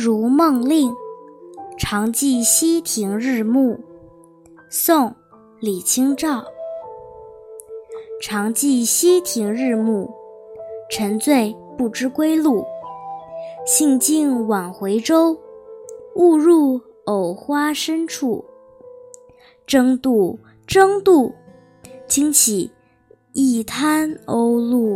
如梦令。常记溪亭日暮。宋李清照。常记溪亭日暮。沉醉不知归路。兴尽晚回舟。误入藕花深处。争渡争渡惊起一滩鸥鹭